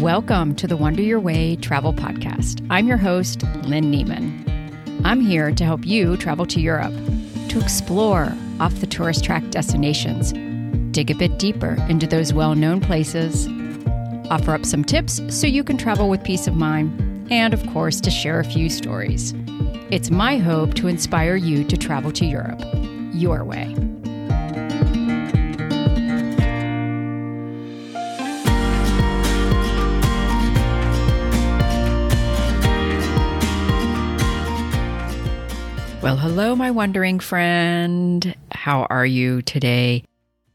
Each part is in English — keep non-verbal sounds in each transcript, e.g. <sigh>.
Welcome to the Wander Your Way Travel Podcast. I'm your host, Lynne Nieman. I'm here to help you travel to Europe, to explore off the tourist track destinations, dig a bit deeper into those well known places, offer up some tips so you can travel with peace of mind, and of course, to share a few stories. It's my hope to inspire you to travel to Europe your way. Well, hello, my wondering friend. How are you today?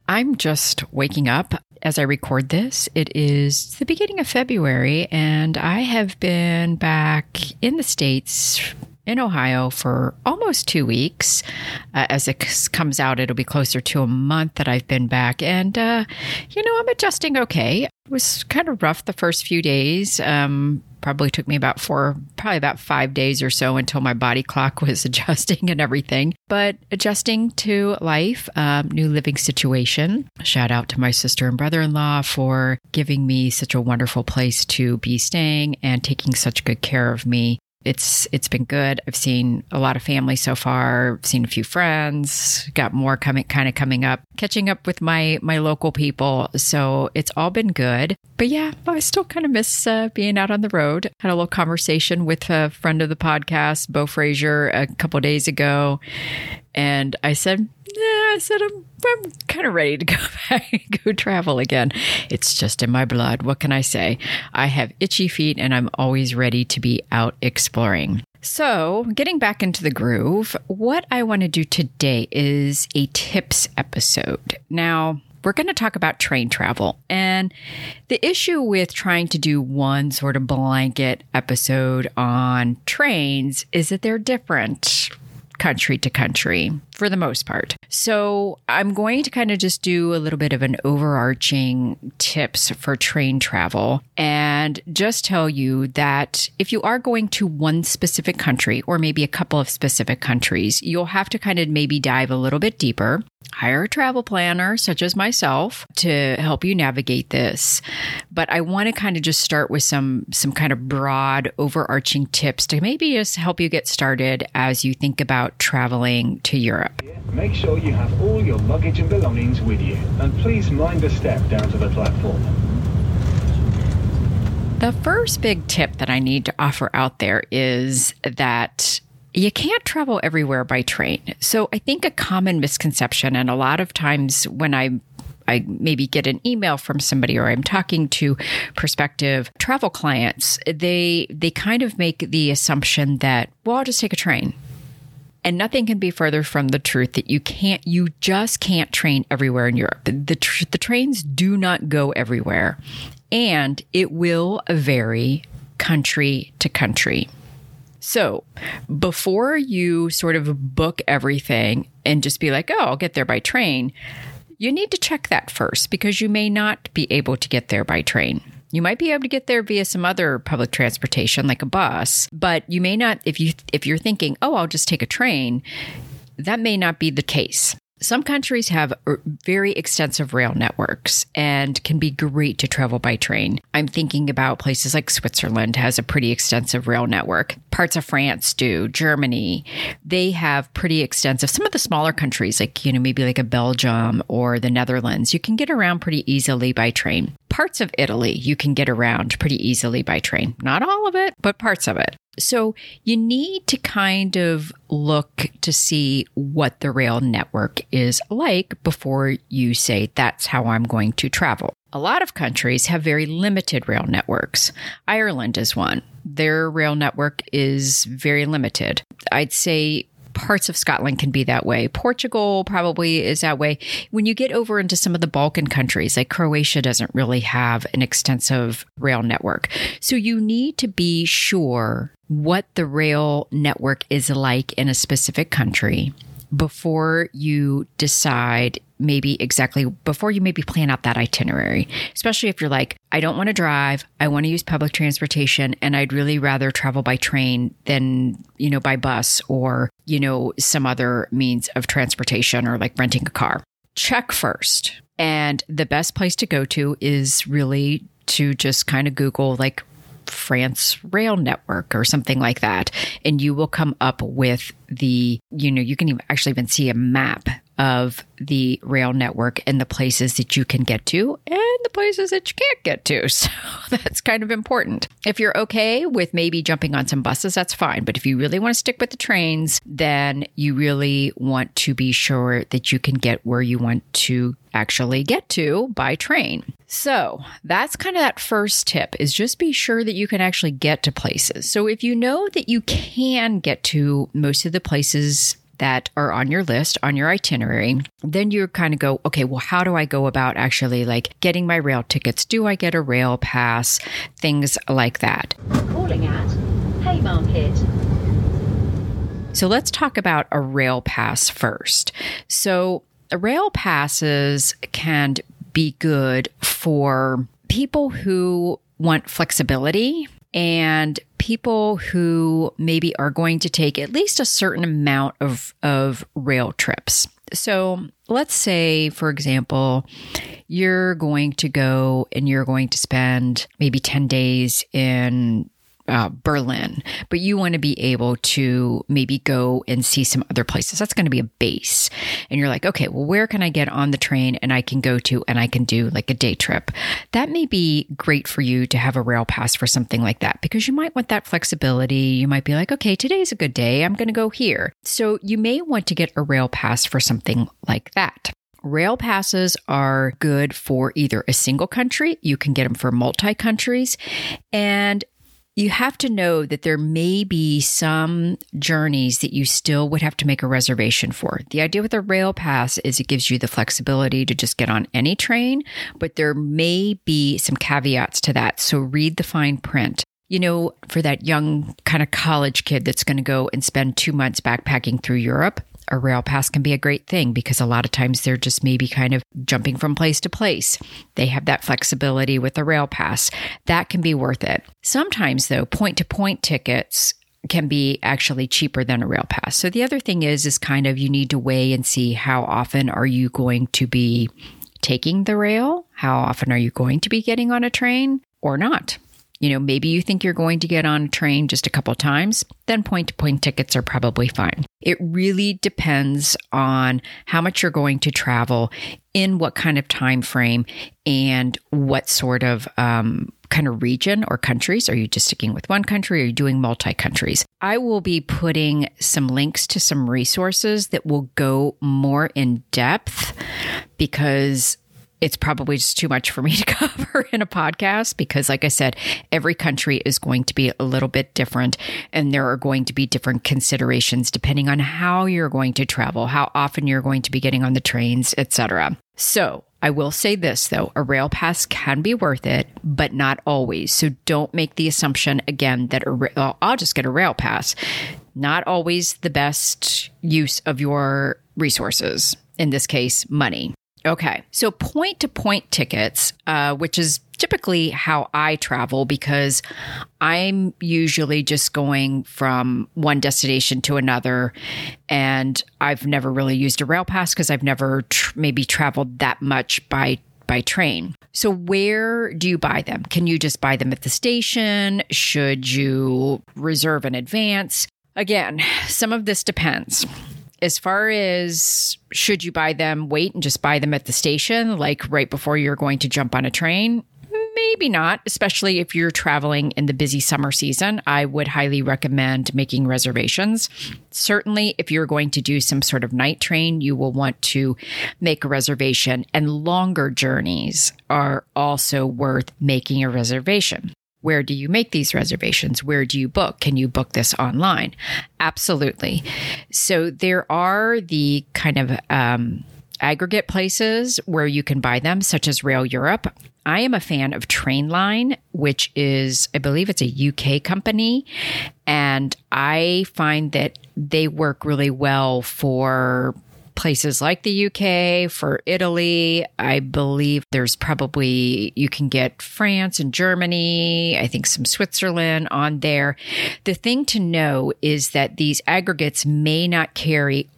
I'm just waking up as I record this. It is the beginning of February, and I have been back in the States in Ohio for almost two weeks. Uh, as it comes out, it'll be closer to a month that I've been back. And, uh, you know, I'm adjusting okay. It was kind of rough the first few days. Um, probably took me about four, probably about five days or so until my body clock <laughs> was adjusting and everything. But adjusting to life, um, new living situation. Shout out to my sister and brother in law for giving me such a wonderful place to be staying and taking such good care of me it's it's been good. I've seen a lot of family so far. I've seen a few friends. Got more coming, kind of coming up. Catching up with my my local people. So it's all been good. But yeah, I still kind of miss uh, being out on the road. Had a little conversation with a friend of the podcast, Bo Frazier, a couple days ago, and I said, I said, I'm, I'm kind of ready to go <laughs> back and go travel again. It's just in my blood. What can I say? I have itchy feet and I'm always ready to be out exploring. So, getting back into the groove, what I want to do today is a tips episode. Now, we're going to talk about train travel. And the issue with trying to do one sort of blanket episode on trains is that they're different country to country for the most part. So I'm going to kind of just do a little bit of an overarching tips for train travel and just tell you that if you are going to one specific country or maybe a couple of specific countries, you'll have to kind of maybe dive a little bit deeper hire a travel planner such as myself to help you navigate this but i want to kind of just start with some some kind of broad overarching tips to maybe just help you get started as you think about traveling to europe make sure you have all your luggage and belongings with you and please mind the step down to the platform the first big tip that I need to offer out there is that you can't travel everywhere by train. So I think a common misconception, and a lot of times when I I maybe get an email from somebody or I'm talking to prospective travel clients, they they kind of make the assumption that, well, I'll just take a train. And nothing can be further from the truth that you can't, you just can't train everywhere in Europe. The, tr- the trains do not go everywhere. And it will vary country to country. So before you sort of book everything and just be like, oh, I'll get there by train, you need to check that first because you may not be able to get there by train. You might be able to get there via some other public transportation like a bus, but you may not if you if you're thinking, "Oh, I'll just take a train." That may not be the case. Some countries have uh, very extensive rail networks and can be great to travel by train. I'm thinking about places like Switzerland has a pretty extensive rail network. Parts of France do, Germany. They have pretty extensive. Some of the smaller countries like, you know, maybe like a Belgium or the Netherlands, you can get around pretty easily by train. Parts of Italy you can get around pretty easily by train. Not all of it, but parts of it. So you need to kind of look to see what the rail network is like before you say, that's how I'm going to travel. A lot of countries have very limited rail networks. Ireland is one. Their rail network is very limited. I'd say parts of Scotland can be that way. Portugal probably is that way. When you get over into some of the Balkan countries, like Croatia doesn't really have an extensive rail network. So you need to be sure what the rail network is like in a specific country before you decide maybe exactly before you maybe plan out that itinerary, especially if you're like, I don't want to drive, I want to use public transportation, and I'd really rather travel by train than, you know, by bus or, you know, some other means of transportation or like renting a car. Check first. And the best place to go to is really to just kind of Google like France Rail Network or something like that. And you will come up with the, you know, you can even actually even see a map of the rail network and the places that you can get to and the places that you can't get to. <laughs> So that's kind of important. If you're okay with maybe jumping on some buses, that's fine. But if you really want to stick with the trains, then you really want to be sure that you can get where you want to actually get to by train. So that's kind of that first tip is just be sure that you can actually get to places. So if you know that you can get to most of the places that are on your list, on your itinerary, then you kind of go, okay, well, how do I go about actually like getting my rail tickets? Do I get a rail pass? Things like that. Calling at Haymarket. So let's talk about a rail pass first. So rail passes can be good for people who want flexibility and people who maybe are going to take at least a certain amount of, of rail trips. So let's say, for example, you're going to go and you're going to spend maybe 10 days in uh, Berlin, but you want to be able to maybe go and see some other places. That's going to be a base. And you're like, okay, well, where can I get on the train and I can go to and I can do like a day trip? That may be great for you to have a rail pass for something like that because you might want that flexibility. You might be like, okay, today's a good day. I'm going to go here. So you may want to get a rail pass for something like that. Rail passes are good for either a single country, you can get them for multi countries, and you have to know that there may be some journeys that you still would have to make a reservation for. The idea with a rail pass is it gives you the flexibility to just get on any train, but there may be some caveats to that. So read the fine print. You know, for that young kind of college kid that's going to go and spend two months backpacking through Europe, a rail pass can be a great thing because a lot of times they're just maybe kind of jumping from place to place. They have that flexibility with a rail pass. That can be worth it. Sometimes, though, point to point tickets can be actually cheaper than a rail pass. So the other thing is is kind of you need to weigh and see how often are you going to be taking the rail? How often are you going to be getting on a train or not? You know, maybe you think you're going to get on a train just a couple times, then point to point tickets are probably fine. It really depends on how much you're going to travel, in what kind of time frame, and what sort of um, kind of region or countries. Are you just sticking with one country? Or are you doing multi countries? I will be putting some links to some resources that will go more in depth because it's probably just too much for me <laughs> to cover in a podcast because, like I said, every country is going to be a little bit different and there are going to be different considerations depending on how you're going to travel, how often you're going to be getting on the trains, etc. So, I will say this though, a rail pass can be worth it, but not always. So don't make the assumption again that a, well, I'll just get a rail pass. Not always the best use of your resources. In this case, money. Okay. So point to point tickets, uh, which is typically how I travel because I'm usually just going from one destination to another. And I've never really used a rail pass because I've never tr- maybe traveled that much by by train. So where do you buy them? Can you just buy them at the station? Should you reserve in advance? Again, some of this depends as far as should you buy them, wait and just buy them at the station, like right before you're going to jump on a train? Maybe not, especially if you're traveling in the busy summer season. I would highly recommend making reservations. Certainly, if you're going to do some sort of night train, you will want to make a reservation, and longer journeys are also worth making a reservation. Where do you make these reservations? Where do you book? Can you book this online? Absolutely. So there are the kind of um, aggregate places where you can buy them, such as Rail Europe. I am a fan of Trainline, which is, I believe it's a UK company. And I find that they work really well for places like the UK, for Italy. I believe there's probably, you can get France and Germany, I think some Switzerland on there. The thing to know is that these aggregates may not carry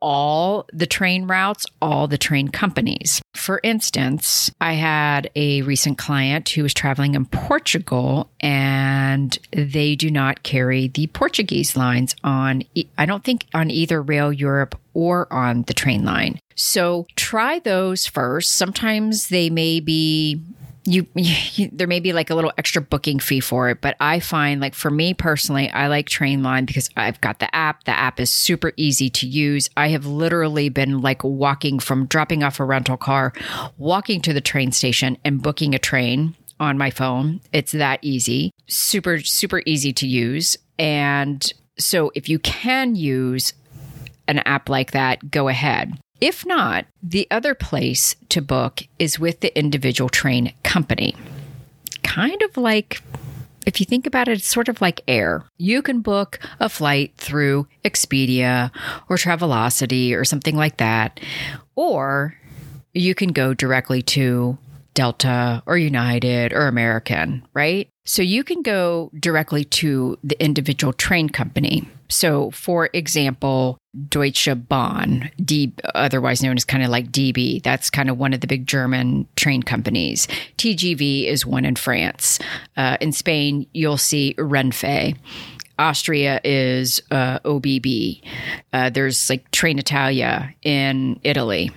all the train routes, all the train companies. For instance, I had a recent client who was traveling in Portugal and they do not carry the Portuguese lines on, I don't think on either Rail Europe or on the Trainline. So try those first. Sometimes they may be you, <laughs> you, there may be like a little extra booking fee for it but i find like for me personally i like trainline because i've got the app. The app is super easy to use. I have literally been like walking from dropping off a rental car walking to the train station and booking a train on my phone. It's that easy. Super super easy to use. And so if you can use an app like that go ahead if not, the other place to book is with the individual train company. Kind of like, if you think about it, it's sort of like air. You can book a flight through Expedia or Travelocity or something like that, or you can go directly to Delta or United or American, right? So you can go directly to the individual train company. So, for example, Deutsche Bahn, D, otherwise known as kind of like DB, that's kind of one of the big German train companies. TGV is one in France. Uh, in Spain, you'll see Renfe. Austria is uh, OBB. Uh, there's like Trenitalia in Italy.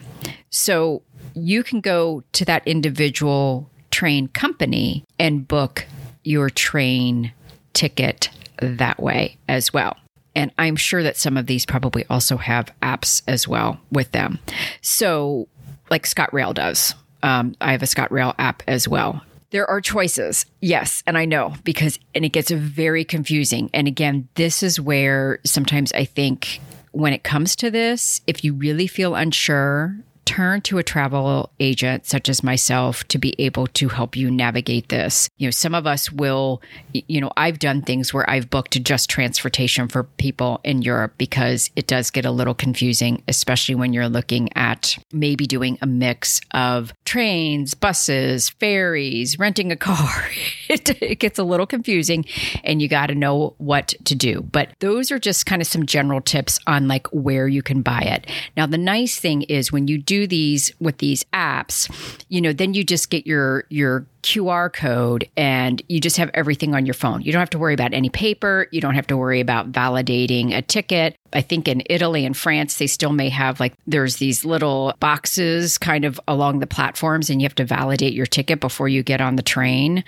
So you can go to that individual train company and book your train ticket that way as well. And I'm sure that some of these probably also have apps as well with them. So, like ScotRail does. Um, I have a ScotRail app as well. There are choices. Yes. And I know because, and it gets very confusing. And again, this is where sometimes I think when it comes to this, if you really feel unsure, turn to a travel agent such as myself to be able to help you navigate this. You know, some of us will, you know, I've done things where I've booked just transportation for people in Europe because it does get a little confusing, especially when you're looking at maybe doing a mix of trains, buses, ferries, renting a car. <laughs> it, it gets a little confusing and you got to know what to do. But those are just kind of some general tips on like where you can buy it. Now, the nice thing is when you do these with these apps, you know, then you just get your your QR code and you just have everything on your phone. You don't have to worry about any paper. You don't have to worry about validating a ticket. I think in Italy and France, they still may have like there's these little boxes kind of along the platforms, and you have to validate your ticket before you get on the train.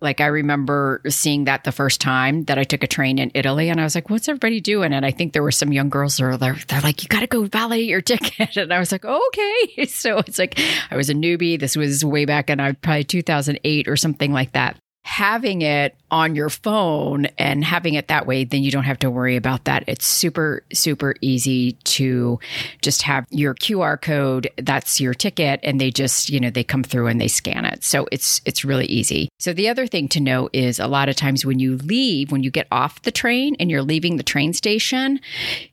Like I remember seeing that the first time that I took a train in Italy, and I was like, "What's everybody doing?" And I think there were some young girls that were there. They're like, "You got to go validate your <laughs> ticket," and I was like, "Okay." <laughs> So it's like I was a newbie. This was way back in I uh, probably 2008 or something like that having it on your phone and having it that way, then you don't have to worry about that. It's super, super easy to just have your QR code. That's your ticket. And they just, you know, they come through and they scan it. So it's, it's really easy. So the other thing to know is a lot of times when you leave, when you get off the train and you're leaving the train station,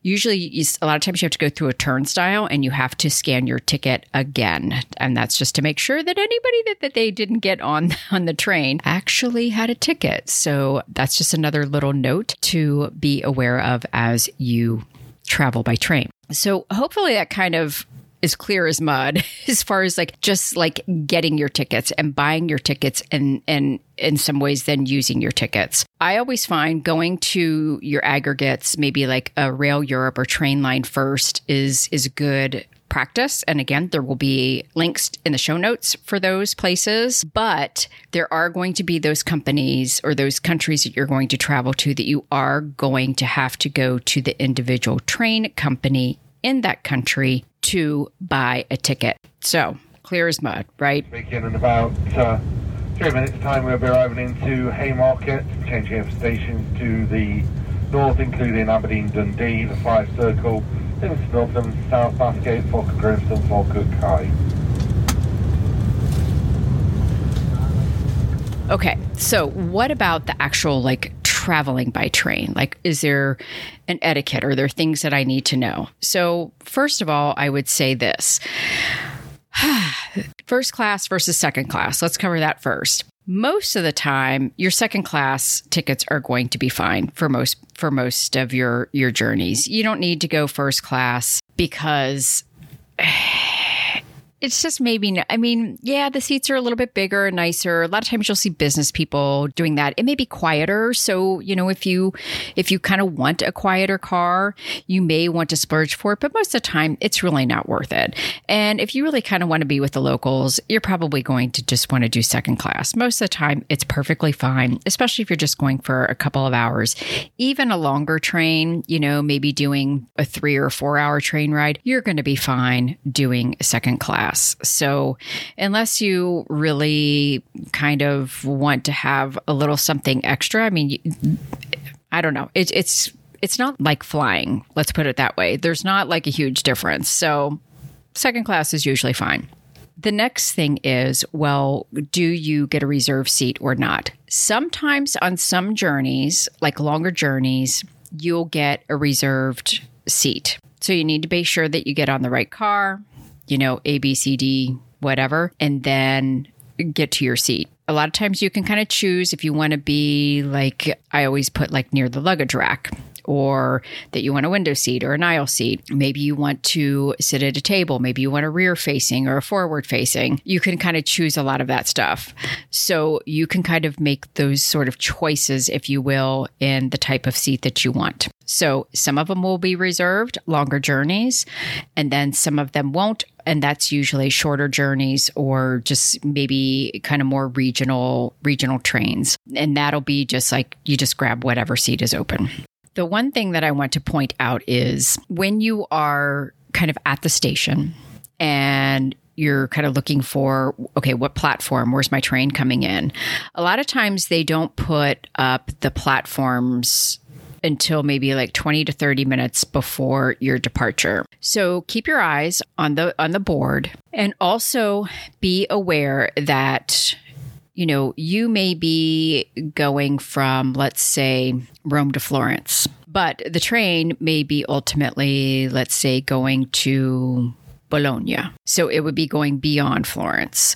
usually you, a lot of times you have to go through a turnstile and you have to scan your ticket again. And that's just to make sure that anybody that, that they didn't get on, <laughs> on the train actually actually had a ticket. So that's just another little note to be aware of as you travel by train. So hopefully that kind of is clear as mud <laughs> as far as like just like getting your tickets and buying your tickets and and in some ways then using your tickets. I always find going to your aggregates, maybe like a Rail Europe or Trainline first is is good practice. And again, there will be links in the show notes for those places, but there are going to be those companies or those countries that you're going to travel to that you are going to have to go to the individual train company in that country to buy a ticket. So clear as mud, right? Begin in about uh, three minutes' time, we'll be arriving into Haymarket, changing over stations to the north, including Aberdeen, Dundee, the Fife Circle, Northam, South Bathgate. Okay, so what about the actual like traveling by train? Like, is there an etiquette? Are there things that I need to know? So, first of all, I would say this <sighs> first class versus second class. Let's cover that first. Most of the time your second class tickets are going to be fine for most for most of your your journeys. You don't need to go first class because it's just maybe I mean yeah the seats are a little bit bigger and nicer. A lot of times you'll see business people doing that. It may be quieter. So you know if you if you kind of want a quieter car you may want to splurge for it but most of the time it's really not worth it. And if you really kind of want to be with the locals you're probably going to just want to do second class. Most of the time it's perfectly fine especially if you're just going for a couple of hours. Even a longer train you know maybe doing a three or four hour train ride you're going to be fine doing second class so unless you really kind of want to have a little something extra i mean i don't know. It, it's it's not like flying let's put it that way. There's not like a huge difference. So second class is usually fine. The next thing is, well, do you get a reserved seat or not? Sometimes on some journeys, like longer journeys, you'll get a reserved seat. So you need to be sure that you get on the right car, you know, A, B, C, D, whatever, and then get to your seat. A lot of times you can kind of choose if you want to be like, I always put like near the luggage rack or that you want a window seat or an aisle seat. Maybe you want to sit at a table. Maybe you want a rear facing or a forward facing. You can kind of choose a lot of that stuff. So you can kind of make those sort of choices, if you will, in the type of seat that you want. So some of them will be reserved, longer journeys, and then some of them won't. And that's usually shorter journeys or just maybe kind of more regional regional trains. And that'll be just like you just grab whatever seat is open. The one thing that I want to point out is when you are kind of at the station and you're kind of looking for, okay, what platform? Where's my train coming in? A lot of times they don't put up the platforms until maybe like 20 to 30 minutes before your departure. So keep your eyes on the on the board and also be aware that you know, you may be going from, let's say, Rome to Florence, but the train may be ultimately, let's say, going to Bologna. So it would be going beyond Florence.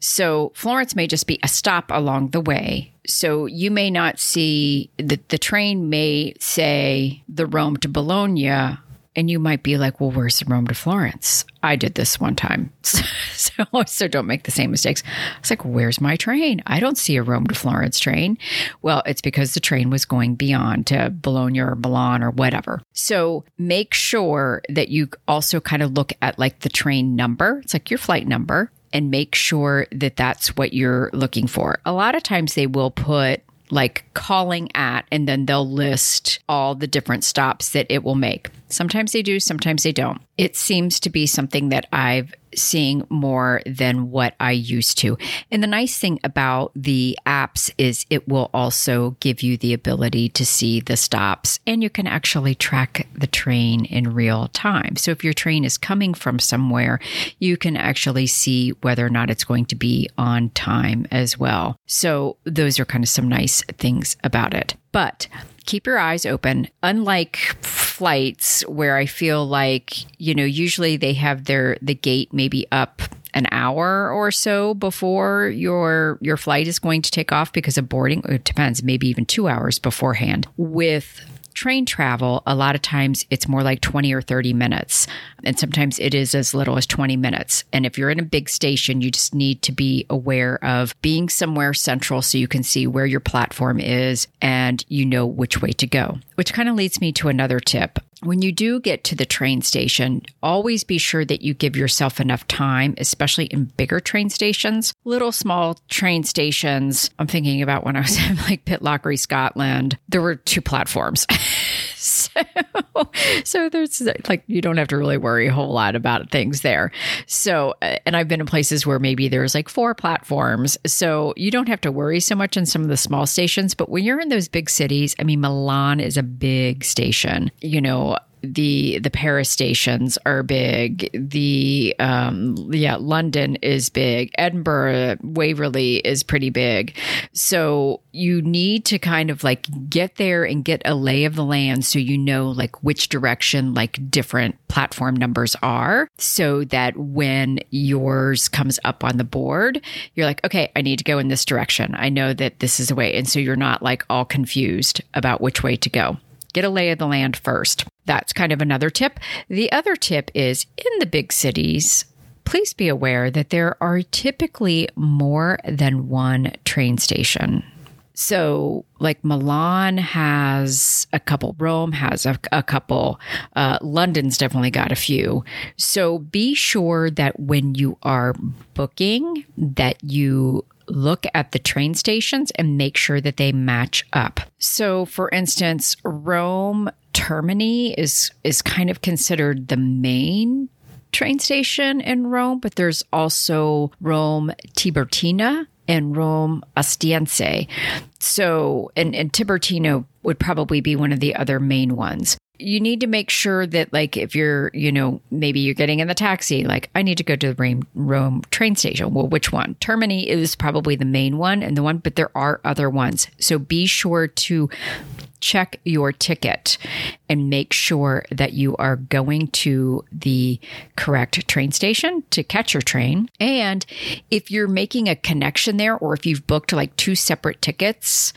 So Florence may just be a stop along the way. So you may not see that the train may say the Rome to Bologna and you might be like, well, where's the Rome to Florence? I did this one time. <laughs> So, so don't make the same mistakes. It's like, where's my train? I don't see a Rome to Florence train. Well, it's because the train was going beyond to Bologna or Milan or whatever. So make sure that you also kind of look at like the train number. It's like your flight number and make sure that that's what you're looking for. A lot of times they will put like calling at, and then they'll list all the different stops that it will make. Sometimes they do, sometimes they don't. It seems to be something that I've seeing more than what I used to. And the nice thing about the apps is it will also give you the ability to see the stops and you can actually track the train in real time. So if your train is coming from somewhere, you can actually see whether or not it's going to be on time as well. So those are kind of some nice things about it. But keep your eyes open. Unlike flights where I feel like, you know, usually they have their the gate maybe up an hour or so before your your flight is going to take off because of boarding. It depends, maybe even 2 hours beforehand. With train travel, a lot of times it's more like 20 or 30 minutes. And sometimes it is as little as 20 minutes. And if you're in a big station, you just need to be aware of being somewhere central so you can see where your platform is and you know which way to go. Which kind of leads me to another tip. When you do get to the train station, always be sure that you give yourself enough time, especially in bigger train stations. Little small train stations, I'm thinking about when I was <laughs> in like Pitlochry, Scotland, there were two platforms. <laughs> <laughs> so, so there's like you don't have to really worry a whole lot about things there. So, uh, and I've been in places where maybe there's like four platforms, so you don't have to worry so much in some of the small stations. But when you're in those big cities, I mean, Milan is a big station. You know, the the Paris stations are big. The um, yeah, London is big. Edinburgh, Waverley is pretty big. So you need to kind of like get there and get a lay of the land, so you know like which direction like different platform numbers are, so that when yours comes up on the board, you're like, okay, I need to go in this direction. I know that this is the way, and so you're not like all confused about which way to go get a lay of the land first. That's kind of another tip. The other tip is in the big cities, please be aware that there are typically more than one train station. So, like Milan has a couple, Rome has a, a couple, uh, London's definitely got a few. So, be sure that when you are booking, that you look at the train stations and make sure that they match up. So, for instance, Rome Termini is is kind of considered the main train station in Rome, but there's also Rome Tiburtina and Rome Ostiense. So, and, and Tiburtina would probably be one of the other main ones you need to make sure that like if you're you know maybe you're getting in the taxi like i need to go to the rome, rome train station. Well which one? Termini is probably the main one and the one but there are other ones. So be sure to check your ticket and make sure that you are going to the correct train station to catch your train. And if you're making a connection there, or if you've booked like two separate tickets,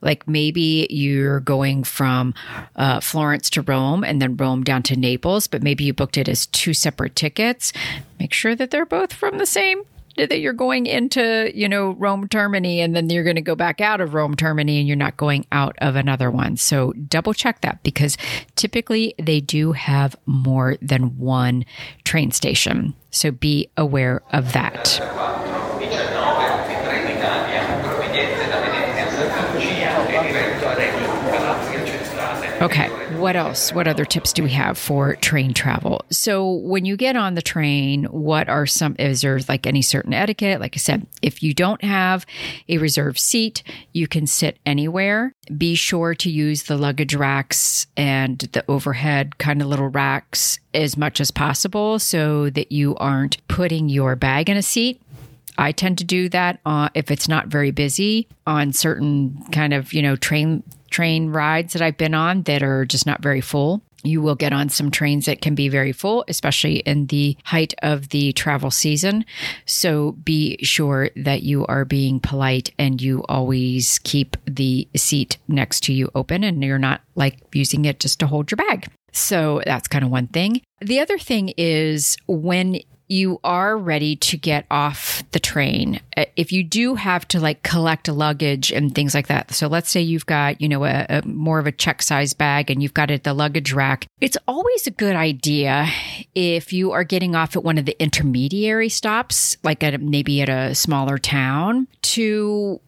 like maybe you're going from uh, Florence to Rome and then Rome down to Naples, but maybe you booked it as two separate tickets, make sure that they're both from the same that you're going into, you know, Rome Termini and then you're going to go back out of Rome Termini and you're not going out of another one. So double check that because typically they do have more than one train station. So be aware of that. Okay, what else? What other tips do we have for train travel? So, when you get on the train, what are some, is there like any certain etiquette? Like I said, if you don't have a reserved seat, you can sit anywhere. Be sure to use the luggage racks and the overhead kind of little racks as much as possible so that you aren't putting your bag in a seat I tend to do that uh, if it's not very busy on certain kind of, you know, train train rides that I've been on that are just not very full. You will get on some trains that can be very full, especially in the height of the travel season. So be sure that you are being polite and you always keep the seat next to you open and you're not like using it just to hold your bag. So that's kind of one thing. The other thing is when you are ready to get off the train, uh, if you do have to like collect luggage and things like that. So let's say you've got, you know, a, a more of a check size bag and you've got it at the luggage rack. It's always a good idea if you are getting off at one of the intermediary stops, like at maybe at a smaller town, to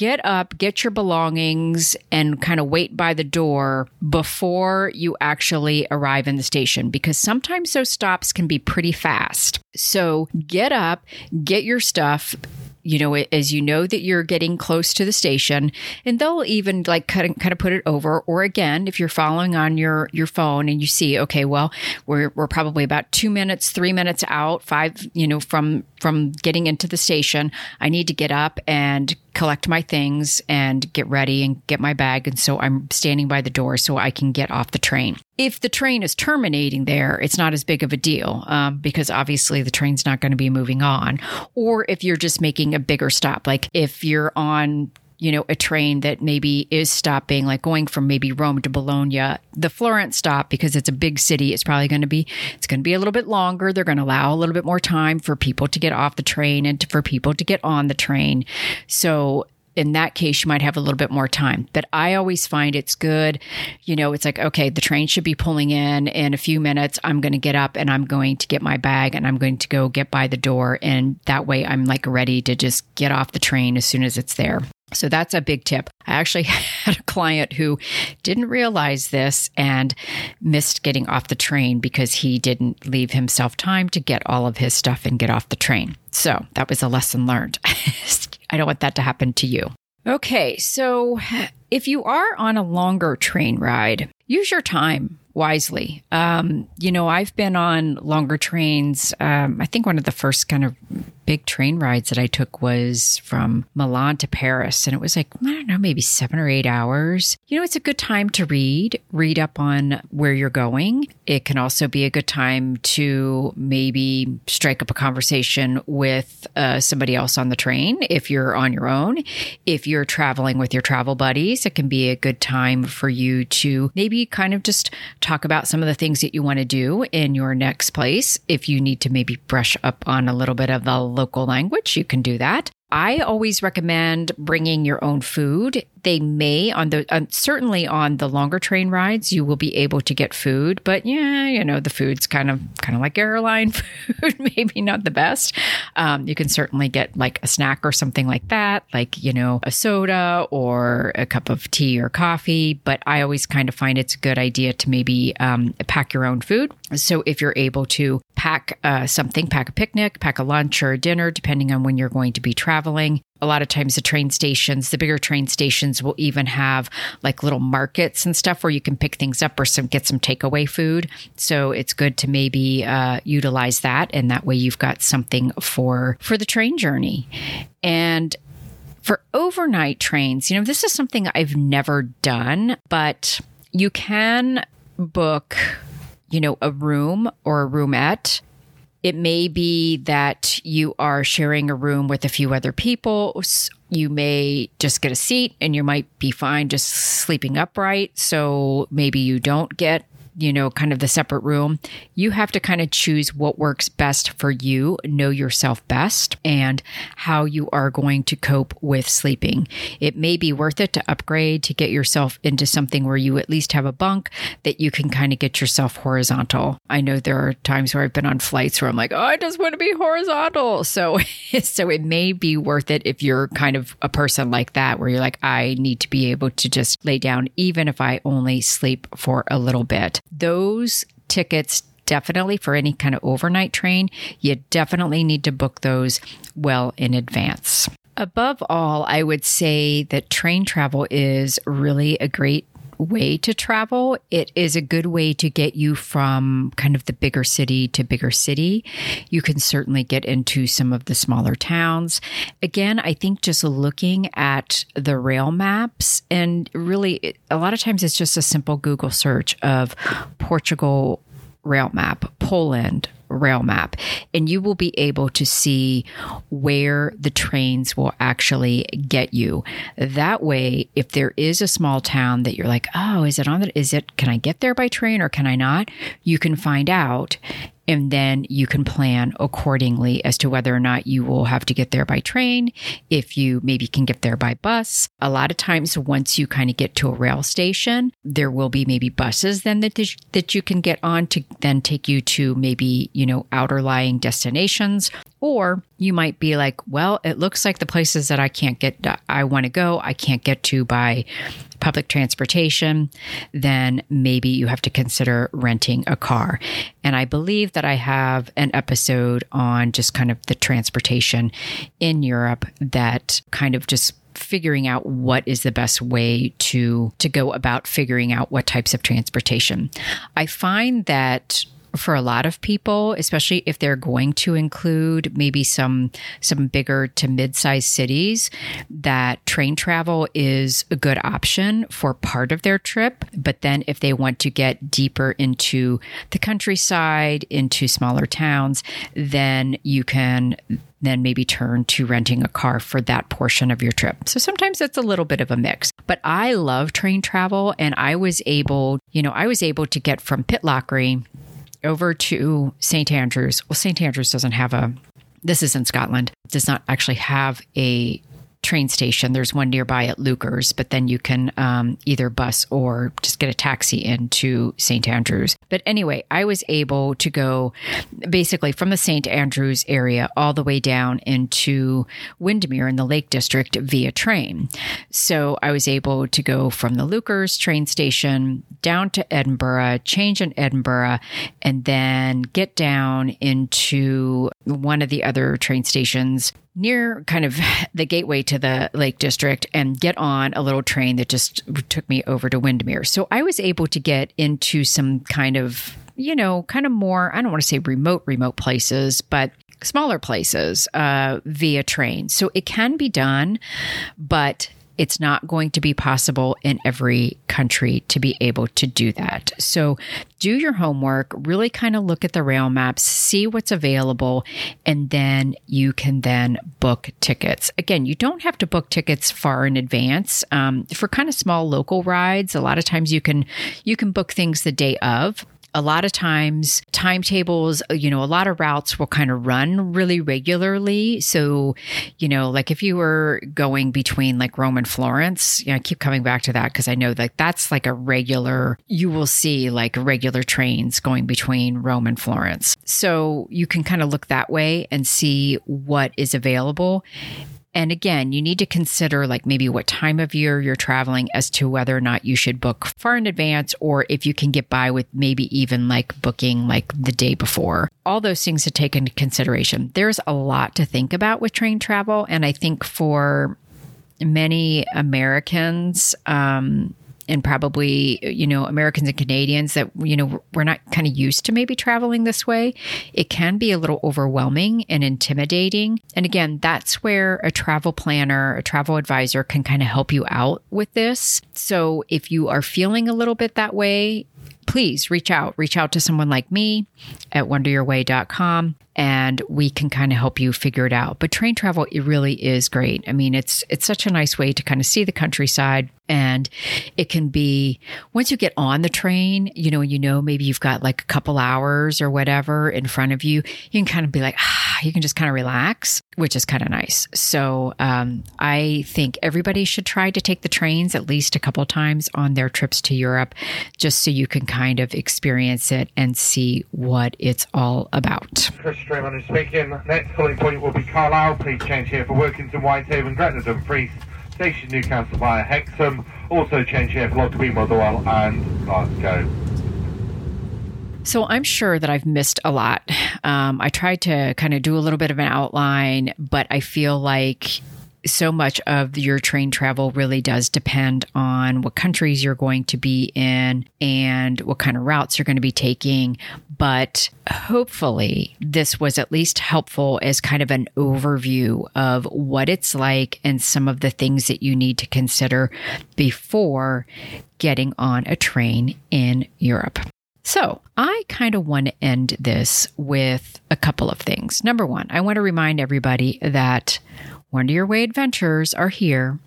get up, get your belongings, and kind of wait by the door before you actually arrive in the station because sometimes those stops can be pretty fast. So get up, get your stuff, you know, as you know that you're getting close to the station, and they'll even like kind of, kind of put it over. Or again, if you're following on your your phone and you see, okay, well, we're we're probably about two minutes, three minutes out, five, you know, from from getting into the station. I need to get up and collect my things and get ready and get my bag. And so I'm standing by the door so I can get off the train. If the train is terminating there, it's not as big of a deal um, because obviously the train's not going to be moving on. Or if you're just making a bigger stop, like if you're on you know, a train that maybe is stopping, like going from maybe Rome to Bologna, the Florence stop, because it's a big city, it's probably going to be, it's going to be a little bit longer. They're going to allow a little bit more time for people to get off the train and to, for people to get on the train. So in that case, you might have a little bit more time. But I always find it's good. You know, it's like, okay, the train should be pulling in in a few minutes. I'm going to get up and I'm going to get my bag and I'm going to go get by the door. And that way I'm like ready to just get off the train as soon as it's there. So that's a big tip. I actually <laughs> had a client who didn't realize this and missed getting off the train because he didn't leave himself time to get all of his stuff and get off the train. So that was a lesson learned. <laughs> I don't want that to happen to you. Okay, so if you are on a longer train ride, use your time. wisely. Um, you know, I've been on longer trains. Um, I think one of the first kind of big train rides that I took was from Milan to Paris. And it was like, I don't know, maybe seven or eight hours. You know, it's a good time to read, read up on where you're going. It can also be a good time to maybe strike up a conversation with uh, somebody else on the train if you're on your own. If you're traveling with your travel buddies, it can be a good time for you to maybe kind of just talk about some of the things that you want to do in your next place. If you need to maybe brush up on a little bit of the local language, you can do that. I always recommend bringing your own food. They may on the certainly on the longer train rides you will be able to get food, but yeah, you know the food's kind of kind of like airline <laughs> food, maybe not the best. Um, you can certainly get like a snack or something like that, like you know a soda or a cup of tea or coffee. But I always kind of find it's a good idea to maybe um, pack your own food. So if you're able to pack uh, something, pack a picnic, pack a lunch or a dinner, depending on when you're going to be traveling. A lot of times, the train stations, the bigger train stations, will even have like little markets and stuff where you can pick things up or some get some takeaway food. So it's good to maybe uh, utilize that, and that way you've got something for for the train journey. And for overnight trains, you know, this is something I've never done, but you can book you know, a room or a roomette. It may be that you are sharing a room with a few other people. You may just get a seat and you might be fine just sleeping upright. So maybe you don't get you know, kind of the separate room. You have to kind of choose what works best for you, know yourself best, and how you are going to cope with sleeping. It may be worth it to upgrade to get yourself into something where you at least have a bunk that you can kind of get yourself horizontal. I know there are times where I've been on flights where I'm like, oh, I just want to be horizontal. So, <laughs> so it may be worth it if you're kind of a person like that, where you're like, I need to be able to just lay down, even if I only sleep for a little bit those tickets definitely for any kind of overnight train, you definitely need to book those well in advance. Above all, I would say that train travel is really a great way to travel. It is a good way to get you from kind of the bigger city to bigger city. You can certainly get into some of the smaller towns. Again, I think just looking at the rail maps and really a lot of times it's just a simple Google search of Portugal rail map, Poland, rail map, and you will be able to see where the trains will actually get you. That way, if there is a small town that you're like, oh, is it on the, is it, can I get there by train or can I not? You can find out and then you can plan accordingly as to whether or not you will have to get there by train, if you maybe can get there by bus. A lot of times, once you kind of get to a rail station, there will be maybe buses then that, that you can get on to then take you to maybe, you know, outer lying destinations. Or you might be like, well, it looks like the places that I can't get, I want to go, I can't get to by public transportation, then maybe you have to consider renting a car. And I believe that I have an episode on just kind of the transportation in Europe that kind of just figuring out what is the best way to to go about figuring out what types of transportation. I find that for a lot of people, especially if they're going to include maybe some some bigger to mid-sized cities, that train travel is a good option for part of their trip. But then if they want to get deeper into the countryside, into smaller towns, then you can then maybe turn to renting a car for that portion of your trip. So sometimes it's a little bit of a mix. But I love train travel and I was able, you know, I was able to get from Pitlochry over to St. Andrews. Well, St. Andrews doesn't have a, this is in Scotland, does not actually have a train station. There's one nearby at Leuchars, but then you can um, either bus or just get a taxi into St. Andrews. But anyway, I was able to go basically from the St. Andrews area all the way down into Windermere in the Lake District via train. So I was able to go from the Leuchars train station down to Edinburgh, change in Edinburgh, and then get down into one of the other train stations near kind of <laughs> the gateway to the Lake District and get on a little train that just took me over to Windermere. So I was able to get into some kind of, you know, kind of more, I don't want to say remote, remote places, but smaller places uh, via train. So it can be done, but it's not going to be possible in every country to be able to do that. So do your homework, really kind of look at the rail maps, see what's available, and then you can then book tickets. Again, you don't have to book tickets far in advance. Um, for kind of small local rides, a lot of times you can you can book things the day of a lot of times timetables uh, you know a lot of routes will kind of run really regularly. So you know like if you were going between like rome and florence you know i keep coming back to that because i know like that's like a regular you will see like regular trains going between rome and florence. So you can kind of look that way and see what is available and again, you need to consider like maybe what time of year you're traveling as to whether or not you should book far in advance or if you can get by with maybe even like booking like the day before. All those things to take into consideration. There's a lot to think about with train travel. And I think for many Americans, um, and probably you know Americans and Canadians that you know we're not kind of used to maybe traveling this way it can be a little overwhelming and intimidating. And again that's where a travel planner a travel advisor can kind of help you out with this. So if you are feeling a little bit that way please reach out. Reach out to someone like me at wanderyourway.com and we can kind of help you figure it out. But train travel it really is great. I mean, it's it's such a nice way to kind of see the countryside and it can be once you get on the train, you know, you know maybe you've got like a couple hours or whatever in front of you, you can kind of be like, ah, you can just kind of relax, which is kind of nice. So um, I think everybody should try to take the trains at least a couple times on their trips to Europe, just so you can kind of experience it and see what it's all about. Chris Strayman is speaking. Next calling point will be Carlisle. Please change here for Workington, Whitehaven, Gretna, Dumfries, Station Newcastle via Hexham. Also change here for Lockerbie, Motherwell, and Glasgow. So I'm sure that I've missed a lot. Um, I tried to kind of do a little bit of an outline, but I feel like so much of your train travel really does depend on what countries you're going to be in and what kind of routes you're going to be taking. But hopefully, this was at least helpful as kind of an overview of what it's like and some of the things that you need to consider before getting on a train in Europe. So, I kind of want to end this with a couple of things. Number one, I want to remind everybody that Wander Your Way Adventures are here.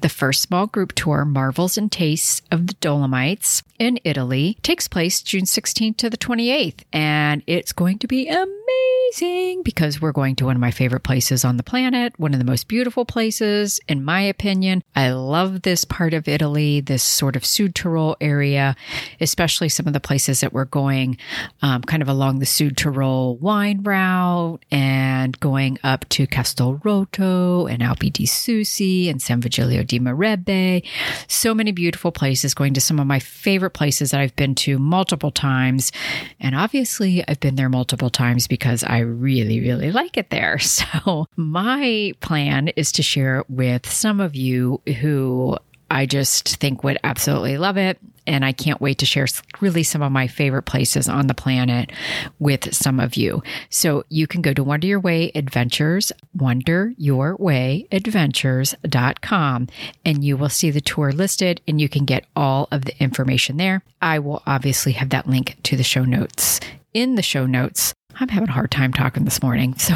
The first small group tour, Marvels and Tastes of the Dolomites in Italy, takes place June 16th to the 28th. And it's going to be amazing because we're going to one of my favorite places on the planet, one of the most beautiful places, in my opinion. I love this part of Italy, this sort of Sud Tyrol area, especially some of the places that we're going um, kind of along the Sud Tyrol wine route and going up to Castelrotto and Alpe di Siusi and San Vigilio di Marebbe. So many beautiful places, going to some of my favorite places that I've been to multiple times. And obviously, I've been there multiple times because I really, really like it there. <laughs> So, my plan is to share it with some of you who I just think would absolutely love it. And I can't wait to share really some of my favorite places on the planet with some of you. So you can go to Wander Your Way Adventures, wanderyourwayadventures.com, and you will see the tour listed and you can get all of the information there. I will obviously have that link to the show notes in the show notes. I'm having a hard time talking this morning. <laughs> So,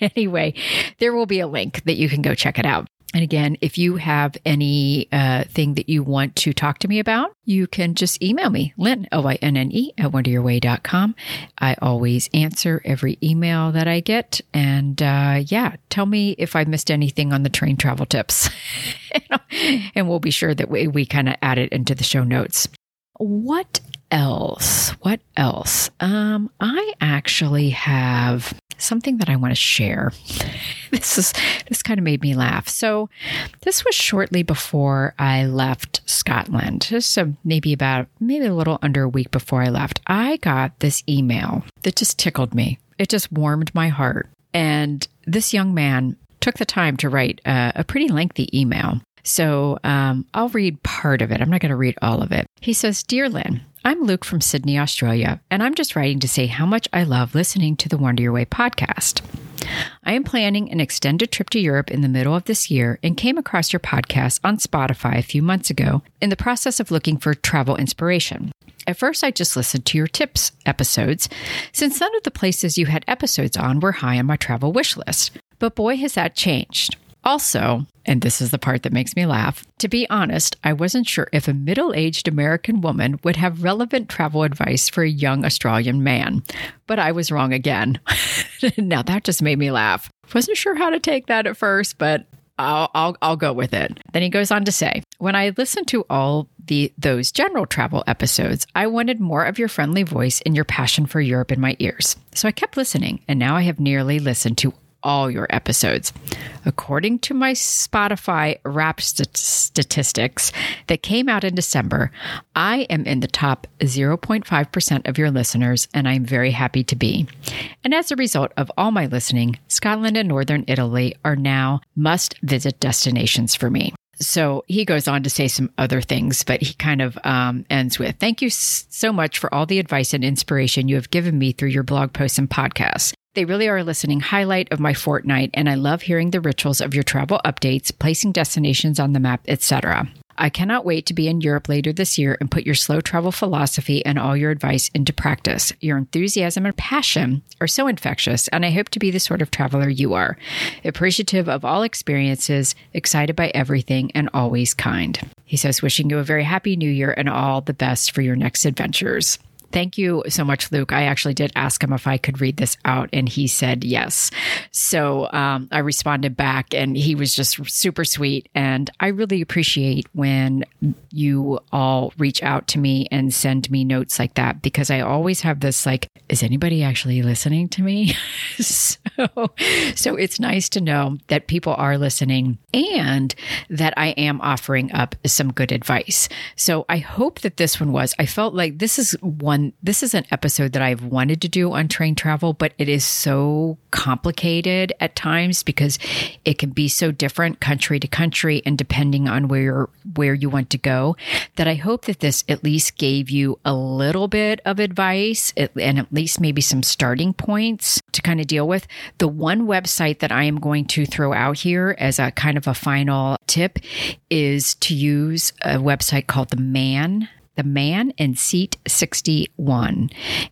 <laughs> anyway, there will be a link that you can go check it out. And again, if you have any uh, thing that you want to talk to me about, you can just email me, Lynne, L-Y-N-N-E, at wanderyourway.com. I always answer every email that I get. And uh, yeah, tell me if I missed anything on the train travel tips. <laughs> and we'll be sure that we, we kind of add it into the show notes. What else? What else? Um, I actually have something that I want to share. <laughs> this is this kind of made me laugh. So, this was shortly before I left Scotland. Just so maybe about maybe a little under a week before I left. I got this email that just tickled me. It just warmed my heart. And this young man took the time to write uh, a pretty lengthy email. So um, I'll read part of it. I'm not going to read all of it. He says Dear Lynne, I'm Luke from Sydney, Australia, and I'm just writing to say how much I love listening to the Wander Your Way podcast. I am planning an extended trip to Europe in the middle of this year and came across your podcast on Spotify a few months ago in the process of looking for travel inspiration. At first, I just listened to your tips episodes, since none of the places you had episodes on were high on my travel wish list. But boy, has that changed. Also, and this is the part that makes me laugh, to be honest, I wasn't sure if a middle aged American woman would have relevant travel advice for a young Australian man. But I was wrong again. <laughs> now that just made me laugh. Wasn't sure how to take that at first, but I'll, I'll, I'll go with it. Then he goes on to say, when I listened to all the those general travel episodes, I wanted more of your friendly voice and your passion for Europe in my ears. So I kept listening, and now I have nearly listened to all your episodes. According to my Spotify rap st- statistics that came out in December, I am in the top 0.5% of your listeners, and I'm very happy to be. And as a result of all my listening, Scotland and Northern Italy are now must visit destinations for me. So he goes on to say some other things, but he kind of um, ends with Thank you so much for all the advice and inspiration you have given me through your blog posts and podcasts. They really are a listening highlight of my fortnight, and I love hearing the rituals of your travel updates, placing destinations on the map, etc. I cannot wait to be in Europe later this year and put your slow travel philosophy and all your advice into practice. Your enthusiasm and passion are so infectious, and I hope to be the sort of traveler you are appreciative of all experiences, excited by everything, and always kind. He says, wishing you a very happy new year and all the best for your next adventures. Thank you so much, Luke. I actually did ask him if I could read this out, and he said yes. So um, I responded back, and he was just super sweet. And I really appreciate when you all reach out to me and send me notes like that because I always have this like, is anybody actually listening to me? <laughs> so, so it's nice to know that people are listening and that I am offering up some good advice. So I hope that this one was. I felt like this is one one, this is an episode that I've wanted to do on train travel, but it is so complicated at times because it can be so different country to country and depending on where where you want to go that I hope that this at least gave you a little bit of advice and at least maybe some starting points to kind of deal with. The one website that I am going to throw out here as a kind of a final tip is to use a website called the Man the man in seat 61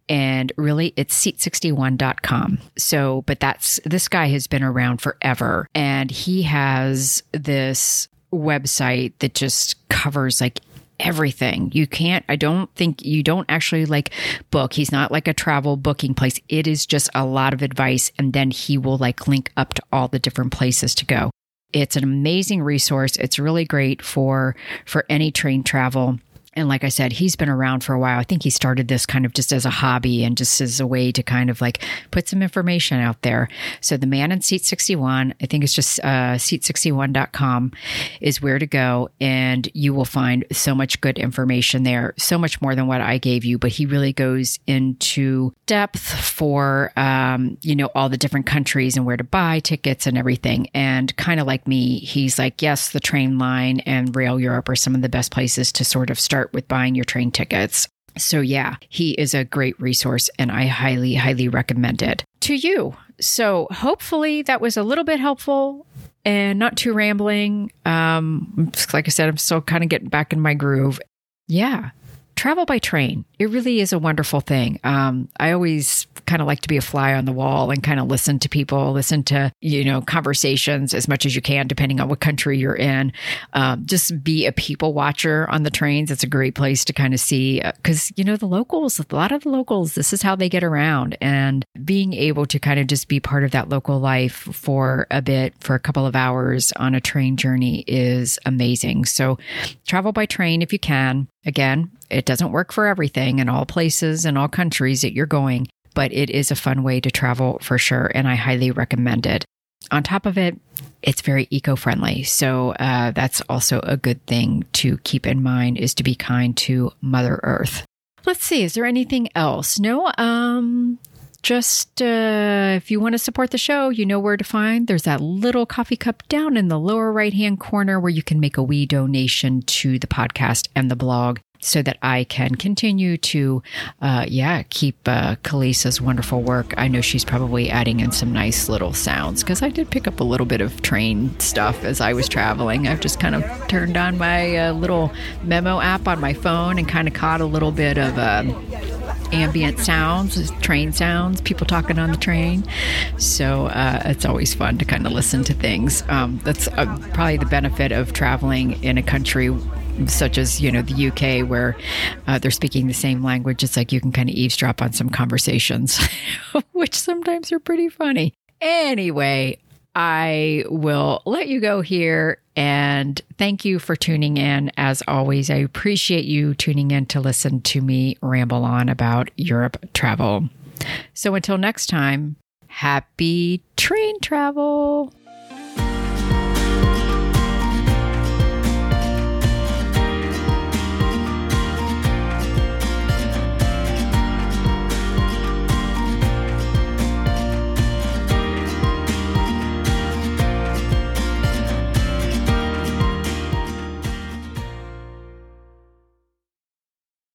and really it's seat61.com so but that's this guy has been around forever and he has this website that just covers like everything. You can't, I don't think you don't actually like book. He's not like a travel booking place. It is just a lot of advice. And then he will like link up to all the different places to go. It's an amazing resource. It's really great for, for any train travel. And like I said, he's been around for a while. I think he started this kind of just as a hobby and just as a way to kind of like put some information out there. So the man in seat 61, I think it's just uh, seat61.com is where to go. And you will find so much good information there, so much more than what I gave you. But he really goes into depth for, um, you know, all the different countries and where to buy tickets and everything. And kind of like me, he's like, yes, the Trainline and Rail Europe are some of the best places to sort of start with buying your train tickets. So, yeah, he is a great resource and I highly, highly recommend it to you. So, hopefully, that was a little bit helpful and not too rambling. Um, like I said, I'm still kind of getting back in my groove. Yeah, travel by train. It really is a wonderful thing. Um, I always kind of like to be a fly on the wall and kind of listen to people, listen to, you know, conversations as much as you can, depending on what country you're in. Um, just be a people watcher on the trains. It's a great place to kind of see because, uh, you know, the locals, a lot of the locals, this is how they get around. And being able to kind of just be part of that local life for a bit, for a couple of hours on a train journey is amazing. So travel by train if you can. Again, it doesn't work for everything in all places and all countries that you're going, but it is a fun way to travel for sure. And I highly recommend it. On top of it, it's very eco-friendly so uh, that's also a good thing to keep in mind is to be kind to mother earth let's see is there anything else no um just uh, if you want to support the show, you know where to find. There's that little coffee cup down in the lower right hand corner where you can make a wee donation to the podcast and the blog so that I can continue to, uh, yeah, keep uh, Callisa's wonderful work. I know she's probably adding in some nice little sounds because I did pick up a little bit of train stuff as I was traveling. I've just kind of turned on my uh, little memo app on my phone and kind of caught a little bit of. Um, ambient sounds, train sounds, people talking on the train. So uh, it's always fun to kind of listen to things. Um, that's uh, probably the benefit of traveling in a country such as you know the UK where uh, they're speaking the same language. It's like you can kind of eavesdrop on some conversations, <laughs> which sometimes are pretty funny. Anyway, I will let you go here and thank you for tuning in. As always, I appreciate you tuning in to listen to me ramble on about Europe travel. So until next time, happy train travel.